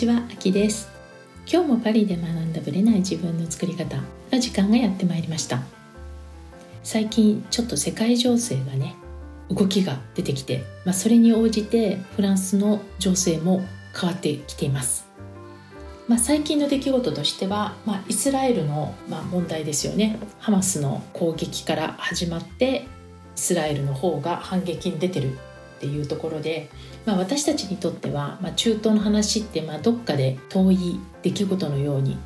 ちは、あきです。今日もパリで学んだブレない自分の作り方の時間がやってまいりました。最近ちょっと世界情勢がね動きが出てきて、まあ、それに応じてフランスの情勢も変わってきています。まあ、最近の出来事としては、まあ、イスラエルの、まあ、問題ですよね。ハマスの攻撃から始まってイスラエルの方が反撃に出てるっていうところで、まあ、私たちにとっては、まあ、中東の話ってまあどっかで遠い出来事のように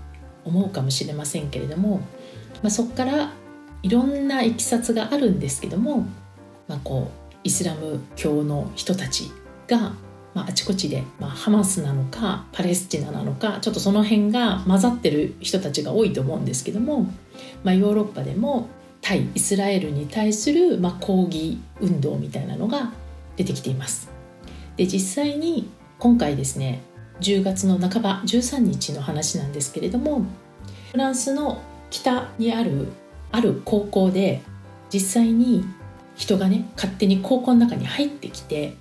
思うかもしれませんけれども、まあ、そこからいろんないきさつがあるんですけども、まあ、こうイスラム教の人たちがまあ、あちこちで、まあ、ハマスなのかパレスチナなのかちょっとその辺が混ざってる人たちが多いと思うんですけども、まあ、ヨーロッパでも対イスラエルに対する、まあ、抗議運動みたいなのが出てきています。で実際に今回ですね10月の半ば13日の話なんですけれどもフランスの北にあるある高校で実際に人がね勝手に高校の中に入ってきて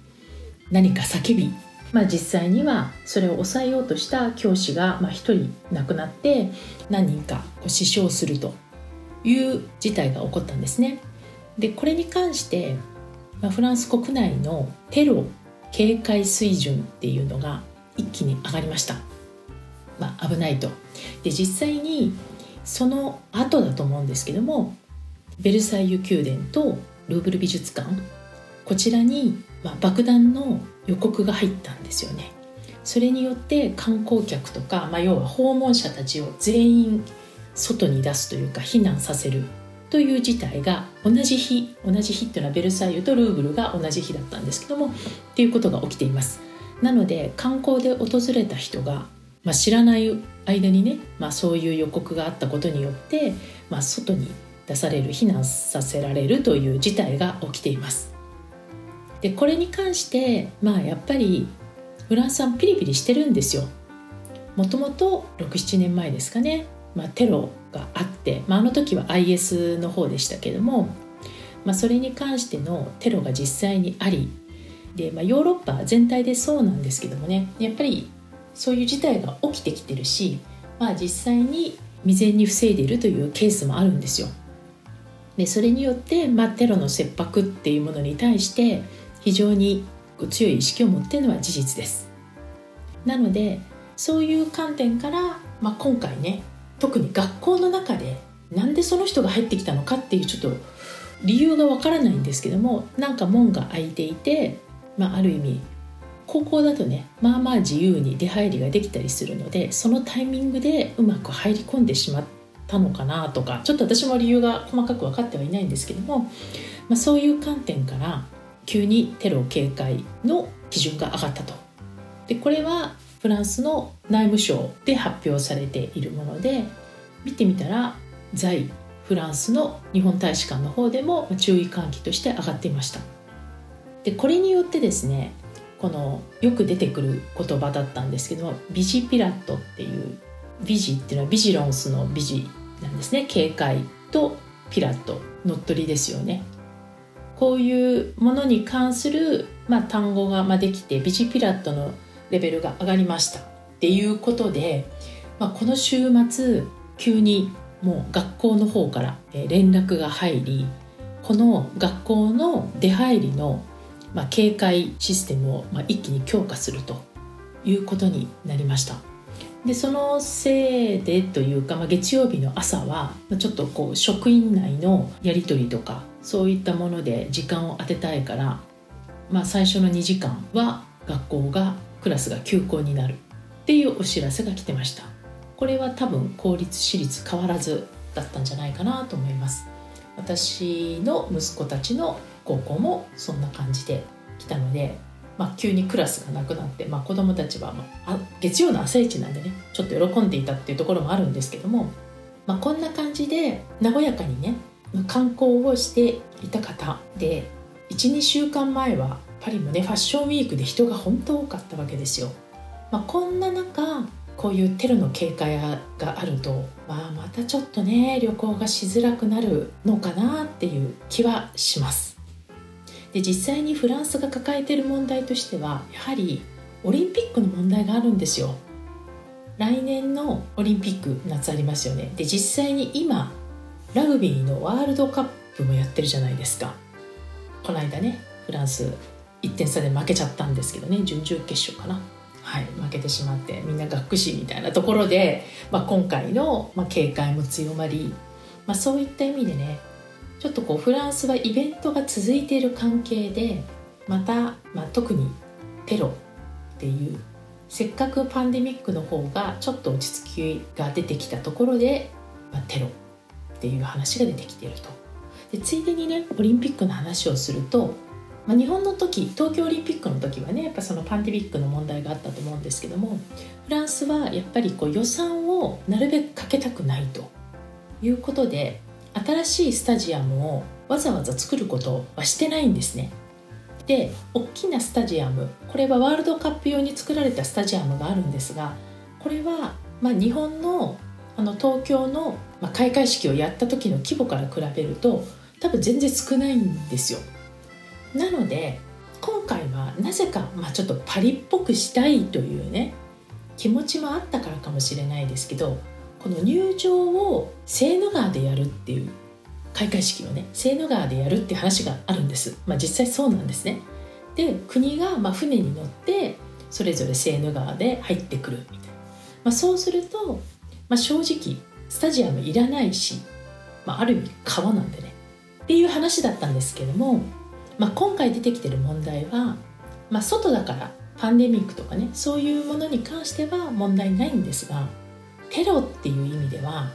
何か叫び、まあ、実際にはそれを抑えようとした教師が1人亡くなって何人か死傷するという事態が起こったんですね。でこれに関して、まあ、フランス国内のテロ警戒水準っていうのが一気に上がりました。まあ、危ないと。で実際にその後だと思うんですけどもベルサイユ宮殿とルーブル美術館こちらにまあ、爆弾の予告が入ったんですよね。それによって観光客とか、まあ、要は訪問者たちを全員外に出すというか避難させるという事態が同じ日同じ日っていうのはベルサイユとルーブルが同じ日だったんですけどもっていうことが起きています。なので観光で訪れた人が、まあ、知らない間にね、まあ、そういう予告があったことによって、まあ、外に出される避難させられるという事態が起きています。でこれに関してまあやっぱりフランスはピリピリしてるんですよ。もともと67年前ですかね、まあ、テロがあって、まあ、あの時は IS の方でしたけども、まあ、それに関してのテロが実際にありで、まあ、ヨーロッパ全体でそうなんですけどもねやっぱりそういう事態が起きてきてるし、まあ、実際に未然に防いでいるというケースもあるんですよ。でそれによって、まあ、テロの切迫っていうものに対して非常に強い意識を持っているのは事実ですなのでそういう観点から、まあ、今回ね特に学校の中でなんでその人が入ってきたのかっていうちょっと理由がわからないんですけどもなんか門が開いていて、まあ、ある意味高校だとねまあまあ自由に出入りができたりするのでそのタイミングでうまく入り込んでしまったのかなとかちょっと私も理由が細かく分かってはいないんですけども、まあ、そういう観点から急にテロ警戒の基準が上がったと。でこれはフランスの内務省で発表されているもので見てみたら在フランスの日本大使館の方でも注意喚起として上がっていました。でこれによってですねこのよく出てくる言葉だったんですけどビジピラットっていうビジっていうのはビジロンスのビジなんですね。警戒とピラット乗っ取りですよね。こういうものに関する、まあ、単語ができてビジピラットのレベルが上がりましたっていうことで、まあ、この週末急にもう学校の方から連絡が入りこの学校の出入りの、まあ、警戒システムを、まあ、一気に強化するということになりました。でそのせいでというか、まあ、月曜日の朝はちょっとこう職員内のやり取りとかそういったもので時間を当てたいから、まあ、最初の2時間は学校がクラスが休校になるっていうお知らせが来てました。これは多分公立私立変わらずだったんじゃないかなと思います。私の息子たちの高校もそんな感じで来たので、まあ、急にクラスがなくなって、まあ、子どもたちは、まあ、月曜の朝一なんでねちょっと喜んでいたっていうところもあるんですけども、まあ、こんな感じで和やかにね観光をしていた方で12週間前はパリもねファッションウィークで人が本当多かったわけですよ。まあ、こんな中こういうテロの警戒があると、まあ、またちょっとね旅行がしづらくなるのかなっていう気はします。で実際にフランスが抱えている問題としてはやはりオリンピックの問題があるんですよ。来年のオリンピック夏ありますよねで実際に今ラグビーのワールドカップもやってるじゃないですかこの間ねフランス1点差で負けちゃったんですけどね準々決勝かな。はい負けてしまってみんながっくしみたいなところで、まあ、今回の、まあ、警戒も強まり、まあ、そういった意味でねちょっとこうフランスはイベントが続いている関係でまた、まあ、特にテロっていうせっかくパンデミックの方がちょっと落ち着きが出てきたところで、まあ、テロっていう話が出てきていると。でついでにねオリンピックの話をすると、まあ、日本の時東京オリンピックの時はねやっぱそのパンデミックの問題があったと思うんですけどもフランスはやっぱりこう予算をなるべくかけたくないということで新しいスタジアムをわざわざ作ることはしてないんですね。で大きなスタジアムこれはワールドカップ用に作られたスタジアムがあるんですがこれは、まあ、日本のあの東京の、まあ、開会式をやった時の規模から比べると多分全然少ないんですよ。なので今回はなぜか、まあ、ちょっとパリっぽくしたいというね気持ちもあったからかもしれないですけどこの入場をセーヌ川でやるっていう開会式をねセーヌ川でやるっていう話があるんです、まあ、実際そうなんですね。で国がま船に乗ってそれぞれセーヌ川で入ってくるみたいな、まあ、そうすると、まあ、正直スタジアムいらないし、まあ、ある意味川なんでね。っていう話だったんですけども、まあ、今回出てきてる問題は、まあ、外だからパンデミックとかねそういうものに関しては問題ないんですがテロっていう意味では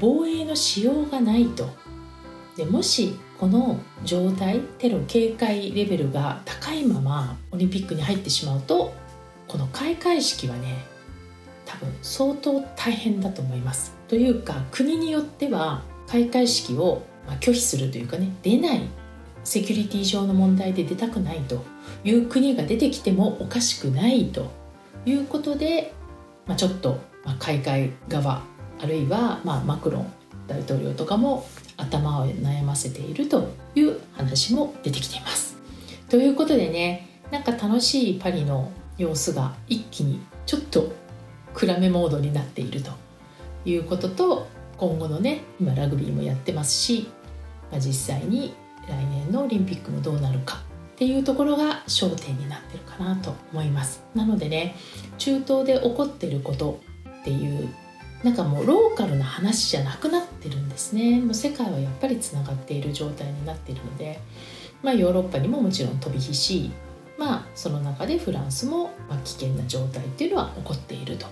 防衛のしようがないと。でもしこの状態テロ警戒レベルが高いままオリンピックに入ってしまうとこの開会式はね多分相当大変だと思います。というか国によっては開会式を拒否するというかね出ないセキュリティ上の問題で出たくないと。いう国が出てきてもおかしくないと。いうことで、まあ、ちょっと開会側あるいはまマクロン大統領とかも頭を悩ませているという話も出てきています。ということでねなんか楽しいパリの様子が一気にちょっと暗めモードになっていると。いうことと今後のね今ラグビーもやってますし、まあ、実際に来年のオリンピックもどうなるかっていうところが焦点になってるかなと思います。なのでね中東で起こってることっていうなんかもうローカルな話じゃなくなってるんですね。もう世界はやっぱりつながっている状態になっているので、まあ、ヨーロッパにももちろん飛び火し、まあ、その中でフランスも危険な状態っていうのは起こっていると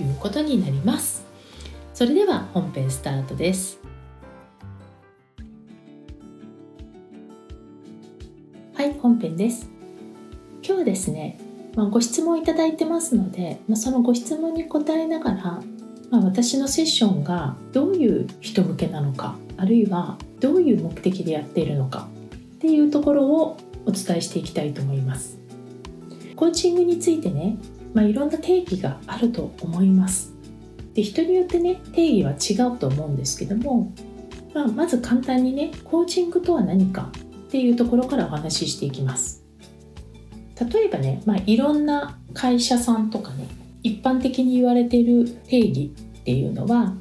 いうことになります。それでは本編スタートです。本編です。今日はですねまあ、ご質問いただいてますので、まあ、そのご質問に答えながらまあ、私のセッションがどういう人向けなのかあるいはどういう目的でやっているのかっていうところをお伝えしていきたいと思います。コーチングについてね、まあ、いろんな定義があると思います。で人によってね定義は違うと思うんですけども、まあ、まず簡単にねコーチングとは何かっていうところからお話ししていきます例えばね、まあ、いろんな会社さんとかね一般的に言われている定義っていうのは、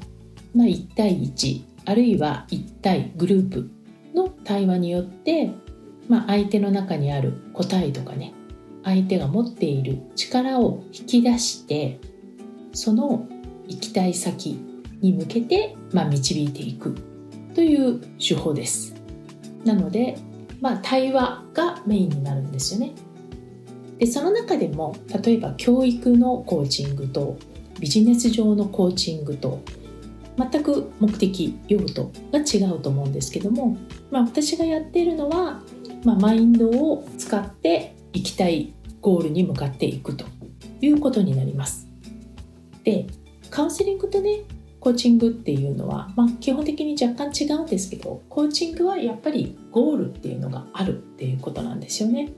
まあ、1対1あるいは1対グループの対話によって、まあ、相手の中にある答えとかね相手が持っている力を引き出してその行きたい先に向けて、まあ、導いていくという手法です。なので、まあ、対話がメインになるんですよね。でその中でも例えば教育のコーチングとビジネス上のコーチングと全く目的用途が違うと思うんですけども、まあ、私がやっているのは、まあ、マインドを使っていきたいゴールに向かっていくということになります。でカウンセリングとねコーチングっていうのは、まあ、基本的に若干違うんですけどコーチングはやっぱりゴールっていうのがあるっていうことなんですよね。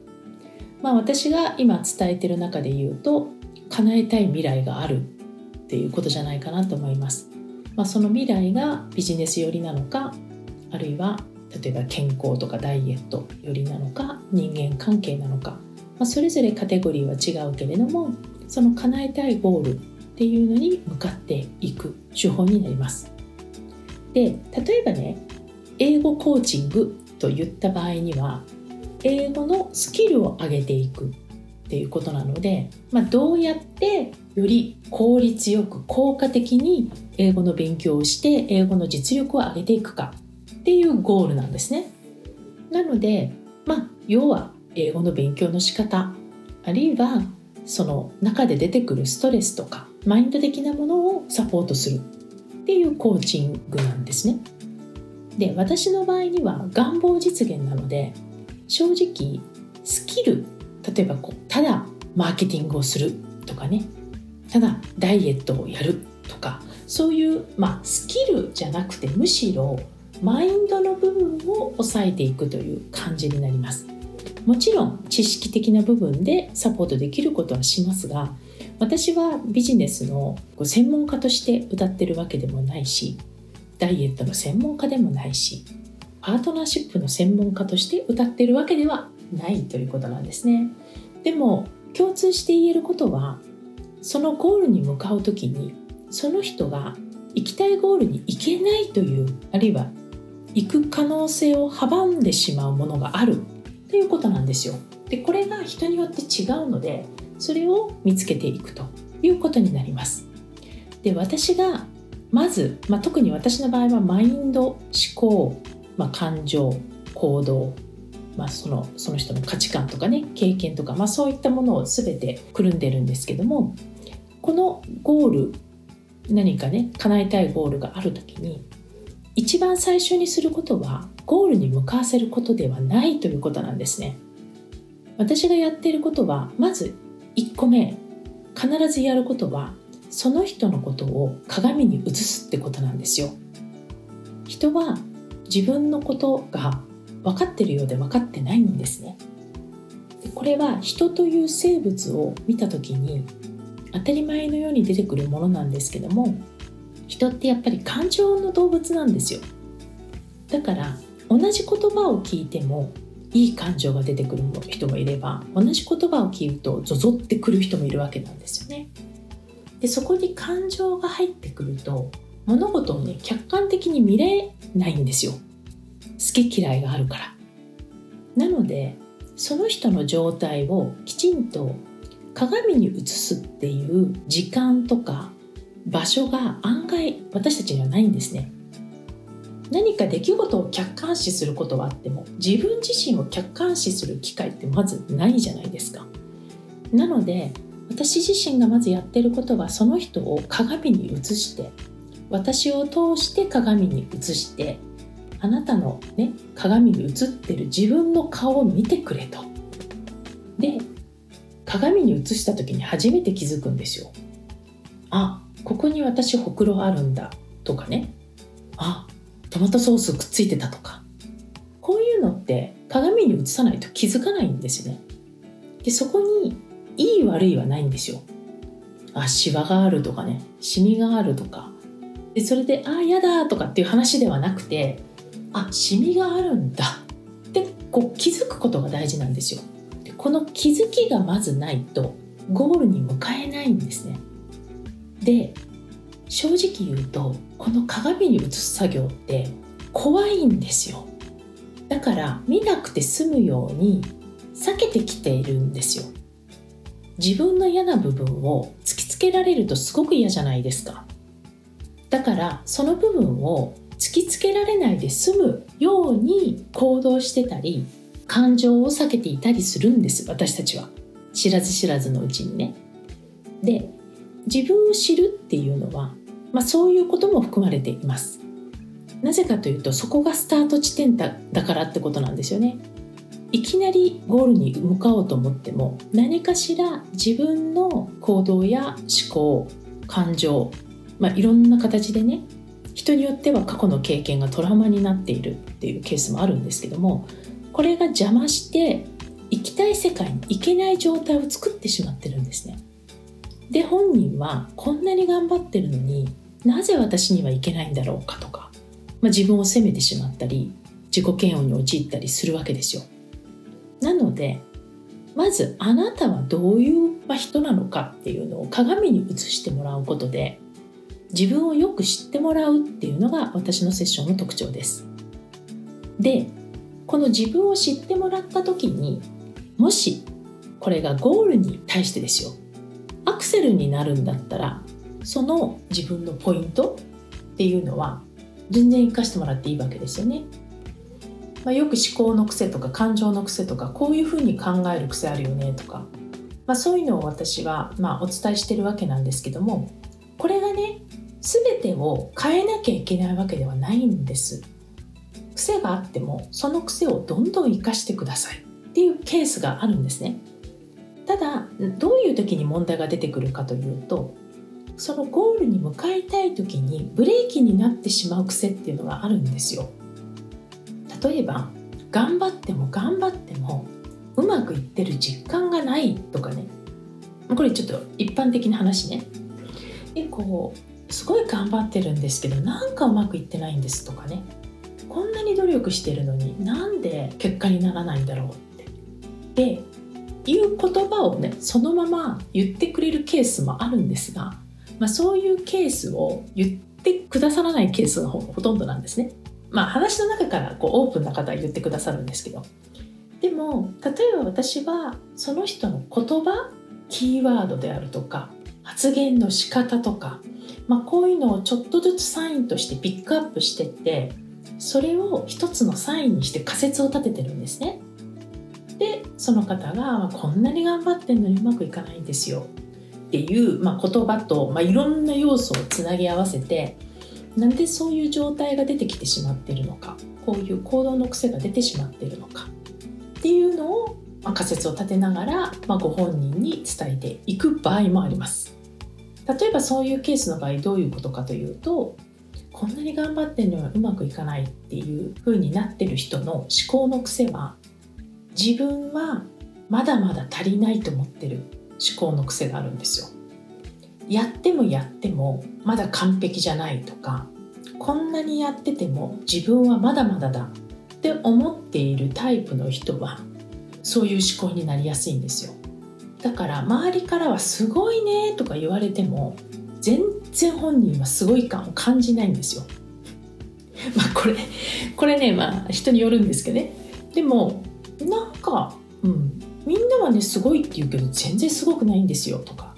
まあ、私が今伝えてる中で言うと叶えたい未来があるっていうことじゃないかなと思います。まあ、その未来がビジネス寄りなのかあるいは例えば健康とかダイエット寄りなのか人間関係なのか、まあ、それぞれカテゴリーは違うけれどもその叶えたいゴールっていうのに向かっていく手法になりますで例えばね英語コーチングといった場合には英語のスキルを上げていくっていうことなので、まあ、どうやってより効率よく効果的に英語の勉強をして英語の実力を上げていくかっていうゴールなんですね。なので、まあ、要は英語の勉強の仕方あるいはその中で出てくるストレスとかマインド的なものをサポートするっていうコーチングなんですね。で私の場合には願望実現なので正直スキル例えばこうただマーケティングをするとかね。ただダイエットをやるとか。そういう、まあ、スキルじゃなくてむしろマインドの部分を抑えていくという感じになります。もちろん知識的な部分でサポートできることはしますが私はビジネスの専門家として歌ってるわけでもないしダイエットの専門家でもないしパートナーシップの専門家として歌ってるわけではないということなんですねでも共通して言えることはそのゴールに向かう時にその人が行きたいゴールに行けないというあるいは行く可能性を阻んでしまうものがあるということなんですよ。でこれが人によって違うのでそれを見つけていくということになります。で私がまず、まあ、特に私の場合はマインド思考、まあ、感情行動、まあ、そのその人の価値観とかね経験とか、まあ、そういったものを全てくるんでるんですけどもこのゴール何かね叶えたいゴールがある時に一番最初にすることはゴールに向かわせることではないということなんですね私がやっていることはまず1個目必ずやることはその人のことを鏡に映すってことなんですよ。人は自分のことが分かってるようで分かってないんですね。これは人という生物を見た時に当たり前のように出てくるものなんですけども人ってやっぱり感情の動物なんですよ。だから同じ言葉を聞いてもいい感情が出てくる人もいれば同じ言葉を聞くとゾゾってくる人もいるわけなんですよね。でそこに感情が入ってくると物事をね客観的に見れないんですよ。好き嫌いがあるから。なのでその人の状態をきちんと鏡に映すっていう時間とか場所が案外私たちにはないんですね。何か出来事を客観視することはあっても自分自身を客観視する機会ってまずないじゃないですか。なので私自身がまずやってることはその人を鏡に映して私を通して鏡に映してあなたのね鏡に映ってる自分の顔を見てくれと。で鏡に映した時に初めて気づくんですよ。あここに私ほくろあるんだとかね。あトマトソースくっついてたとか。こういうのって鏡に映さないと気づかないんですよね。でそこにいい悪いはないんですよ。あシワがあるとかね。シミがあるとか。でそれであやだとかっていう話ではなくてあシミがあるんだ。ってこう気づくことが大事なんですよ。でこの気づきがまずないとゴールに向かえないんですね。で正直言うとこの鏡に映す作業って怖いんですよ。だから見なくて済むように避けてきているんですよ。自分の嫌な部分を突きつけられるとすごく嫌じゃないですか。だからその部分を突きつけられないで済むように行動してたり感情を避けていたりするんです私たちは。知らず知らずのうちにね。で自分を知るっていうのは、まあ、そういうことも含まれていますなぜかというとそこがスタート地点だだからってことなんですよねいきなりゴールに向かおうと思っても何かしら自分の行動や思考感情、まあ、いろんな形でね人によっては過去の経験がトラウマになっているっていうケースもあるんですけどもこれが邪魔して行きたい世界に行けない状態を作ってしまってるんですね。で本人はこんなに頑張ってるのになぜ私には行けないんだろうかとか、まあ、自分を責めてしまったり自己嫌悪に陥ったりするわけですよなのでまずあなたはどういう人なのかっていうのを鏡に映してもらうことで自分をよく知ってもらうっていうのが私のセッションの特徴です。でこの自分を知ってもらった時にもしこれがゴールに対してですよアクセルになるんだったらその自分のポイントっていうのは全然生かしてもらっていいわけですよね。まあ、よく思考の癖とか感情の癖とかこういうふうに考える癖あるよねとか、まあ、そういうのを私はまあお伝えしてるわけなんですけどもこれがね全てを変えなきゃいけないわけではないんです。癖があってもその癖をどんどん生かしてくださいっていうケースがあるんですね。ただどういう時に問題が出てくるかというとそのゴールに向かいたい時にブレーキになってしまう癖っていうのがあるんですよ。例えば頑張っても頑張ってもうまくいってる実感がないとかね。これちょっと一般的な話ね。でこうすごい頑張ってるんですけどなんかうまくいってないんですとかね。こんなに努力してるのになんで結果にならないんだろうって。でいう言葉をねそのまま言ってくれるケースもあるんですが、まあ、そういうケースを言ってくださらないケースがほとんどなんですね。まあ話の中からこうオープンな方は言ってくださるんですけどでも例えば私はその人の言葉キーワードであるとか発言の仕方とか、まあ、こういうのをちょっとずつサインとしてピックアップしてってそれを一つのサインにして仮説を立ててるんですね。でその方が、こんなに頑張ってんのにうまくいかないんですよっていう、まあ、言葉と、まあ、いろんな要素をつなぎ合わせてなんでそういう状態が出てきてしまってるのかこういう行動の癖が出てしまってるのかっていうのを、まあ、仮説を立てながら、まあ、ご本人に伝えていく場合もあります。例えばそういうケースの場合どういうことかというとこんなに頑張ってるのはうまくいかないっていう風になってる人の思考の癖は自分はまだまだ足りないと思ってる思考の癖があるんですよ。やってもやってもまだ完璧じゃないとかこんなにやってても自分はまだまだだって思っているタイプの人はそういう思考になりやすいんですよ。だから周りからはすごいねとか言われても全然本人はすごい感を感じないんですよ。まあこれこれねまあ人によるんですけどね。でもなんかうんみんなはねすごいって言うけど全然すごくないんですよとか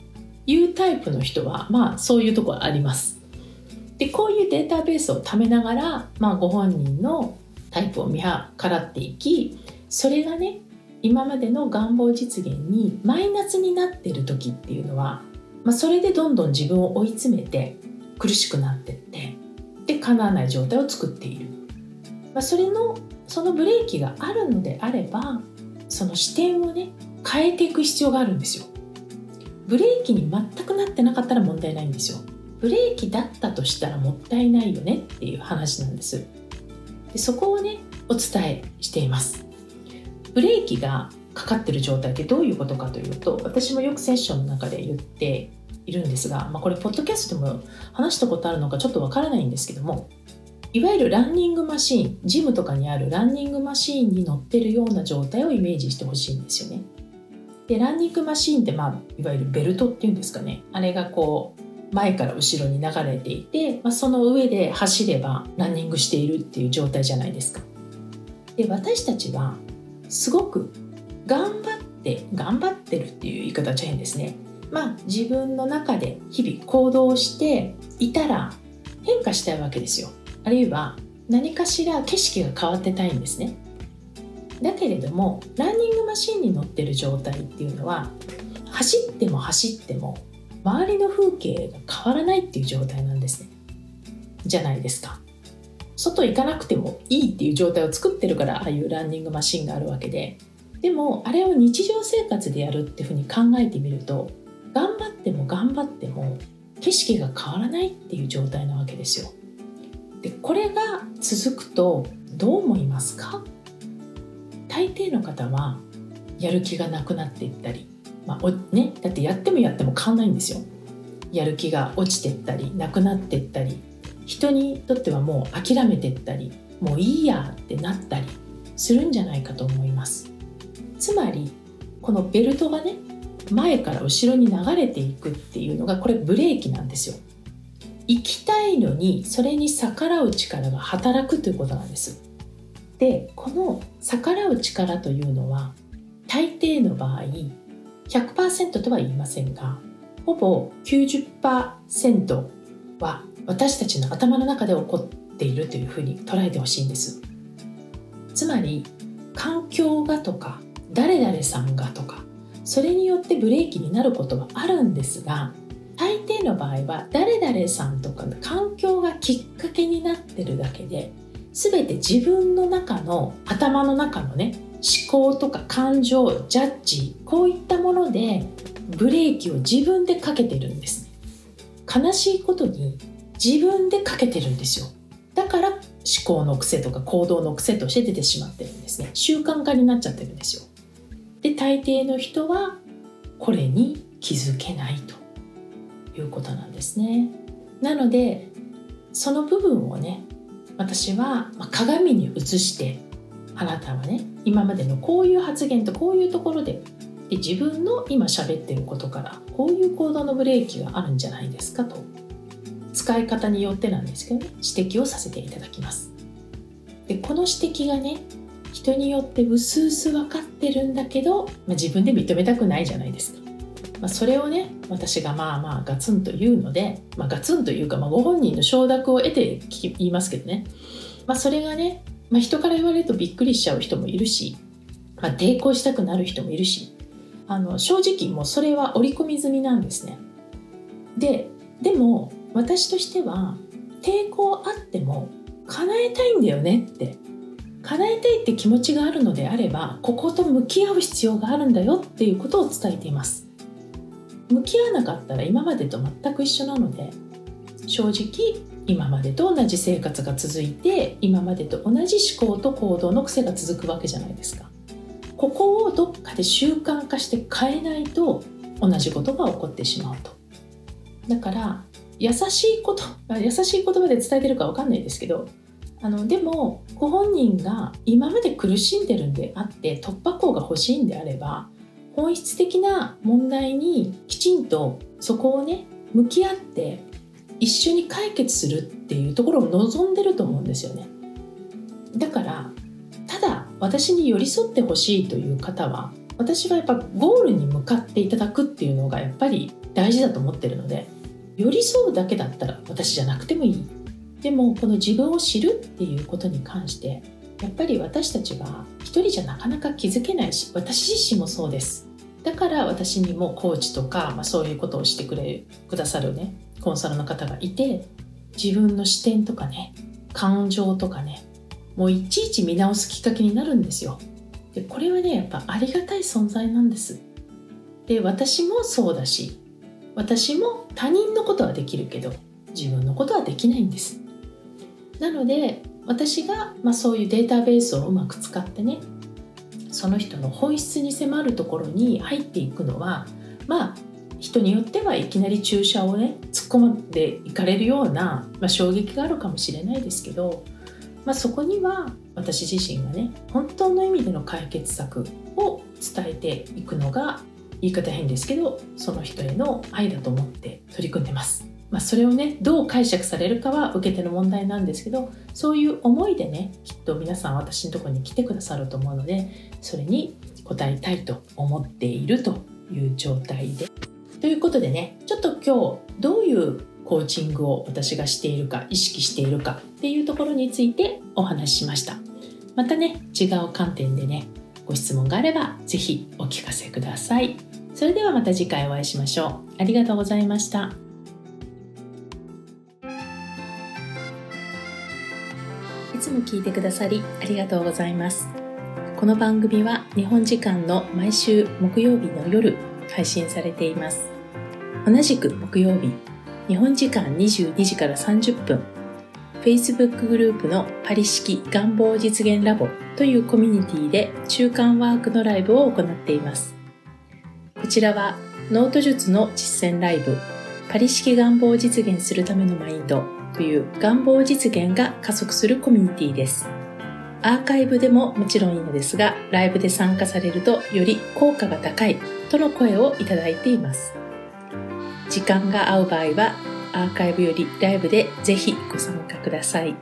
いうタイプの人はまあそういうとこあります。でこういうデータベースを貯めながら、まあ、ご本人のタイプを見計らっていきそれがね今までの願望実現にマイナスになってる時っていうのは、まあ、それでどんどん自分を追い詰めて苦しくなってってで叶わない状態を作っている、まあ、それのそのブレーキがあるのであればその視点をね変えていく必要があるんですよ。ブレーキに全くなってなかったら問題ないんですよ。ブレーキだったとしたらもったいないよねっていう話なんです。でそこをねお伝えしています。ブレーキがかかってる状態ってどういうことかというと私もよくセッションの中で言っているんですが、まあ、これポッドキャストでも話したことあるのかちょっとわからないんですけどもいわゆるランニングマシーンジムとかにあるランニングマシーンに乗ってるような状態をイメージしてほしいんですよねでランニングマシーンって、まあ、いわゆるベルトっていうんですかねあれがこう前から後ろに流れていて、まあ、その上で走ればランニングしているっていう状態じゃないですか。で私たちはすごく頑張って頑張ってるっていう言い方は変ですね。まあ自分の中で日々行動していたら変化したいわけですよ。あるいは何かしら景色が変わってたいんですね。だけれどもランニングマシンに乗ってる状態っていうのは走っても走っても周りの風景が変わらないっていう状態なんですね。じゃないですか。外行かなくてもいいっていう状態を作ってるからああいうランニングマシンがあるわけで。でもあれを日常生活でやるっていうふうに考えてみると頑張っても頑張っても景色が変わらないっていう状態なわけですよ。でこれが続くとどう思いますか？大抵の方はやる気がなくなっていったり、まあね、だってやってもやっても変わんないんですよ。やる気が落ちてったりなくなってったり人にとってはもう諦めてったりもういいやってなったりするんじゃないかと思います。つまりこのベルトがね前から後ろに流れていくっていうのがこれブレーキなんですよ行きたいのにそれに逆らう力が働くということなんです。でこの逆らう力というのは大抵の場合100%とは言いませんがほぼ90%は私たちの頭の中で起こっているというふうに捉えてほしいんです。つまり環境がとか誰々さんがとかそれによってブレーキになることはあるんですが大抵の場合は誰々さんとかの環境がきっかけになってるだけで全て自分の中の頭の中のね思考とか感情ジャッジこういったものでブレーキを自分でかけてるんです。悲しいことに自分でかけてるんですよ。だから思考の癖とか行動の癖として出てしまってるんですね。習慣化になっちゃってるんですよ。で大抵の人はこれに気づけないと。いうことなんですね。なのでその部分をね私は鏡に映してあなたはね今までのこういう発言とこういうところでで自分の今喋ってることからこういう行動のブレーキがあるんじゃないですかと。使い方によってなんですけどね指摘をさせていただきます。でこの指摘がね人によってうすうす分かってるんだけど、まあ、自分で認めたくないじゃないですか、まあ、それをね私がまあまあガツンと言うので、まあ、ガツンというか、まあ、ご本人の承諾を得て言いますけどね、まあ、それがね、まあ、人から言われるとびっくりしちゃう人もいるし、まあ、抵抗したくなる人もいるしあの正直もうそれは織り込み済みなんですね。ででも私としては抵抗あっても叶えたいんだよねって叶えたいって気持ちがあるのであればここと向き合う必要があるんだよっていうことを伝えています。向き合わなかったら今までと全く一緒なので正直今までと同じ生活が続いて今までと同じ思考と行動の癖が続くわけじゃないですか。ここをどっかで習慣化して変えないと同じことが起こってしまうと。だから優しいこと優しい言葉で伝えてるか分かんないですけどあのでもご本人が今まで苦しんでるんであって突破口が欲しいんであれば本質的な問題にきちんとそこをね向き合って一緒に解決するっていうところを望んでると思うんですよね。だからただ私に寄り添ってほしいという方は私はやっぱゴールに向かっていただくっていうのがやっぱり大事だと思ってるので寄り添うだけだったら私じゃなくてもいい。でもこの自分を知るっていうことに関してやっぱり私たちは一人じゃなかなか気づけないし私自身もそうです。だから私にもコーチとか、まあ、そういうことをしてくれくださるねコンサルの方がいて自分の視点とかね感情とかねもういちいち見直すきっかけになるんですよ。でこれはねやっぱありがたい存在なんです。で私もそうだし私も他人のことはできるけど自分のことはできないんです。なので私が、まあ、そういうデータベースをうまく使ってねその人の本質に迫るところに入っていくのはまあ人によってはいきなり注射をね突っ込んでいかれるような、まあ、衝撃があるかもしれないですけど、まあ、そこには私自身がね本当の意味での解決策を伝えていくのが言い方変ですけどその人への愛だと思って取り組んでます。まあ、それをねどう解釈されるかは受け手の問題なんですけどそういう思いでねきっと皆さん私のところに来てくださると思うのでそれに応えたいと思っているという状態で。ということでねちょっと今日どういうコーチングを私がしているか意識しているかっていうところについてお話ししました。またね違う観点でねご質問があれば是非お聞かせください。それではまた次回お会いしましょう。ありがとうございました。つも聞いてくださりありがとうございます。この番組は日本時間の毎週木曜日の夜配信されています。同じく木曜日、日本時間22時から30分、Facebook グループのパリ式願望実現ラボというコミュニティで中間ワークのライブを行っています。こちらはノート術の実践ライブパリ式願望を実現するためのマインドという願望実現が加速するコミュニティです。アーカイブでももちろんいいのですが、ライブで参加されるとより効果が高いとの声をいただいています。時間が合う場合は、アーカイブよりライブでぜひご参加ください。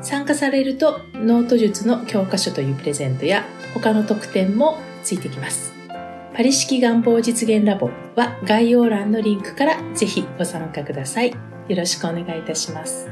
参加されると、ノート術の教科書というプレゼントや他の特典もついてきます。パリ式願望実現ラボは概要欄のリンクからぜひご参加ください。よろしくお願いいたします。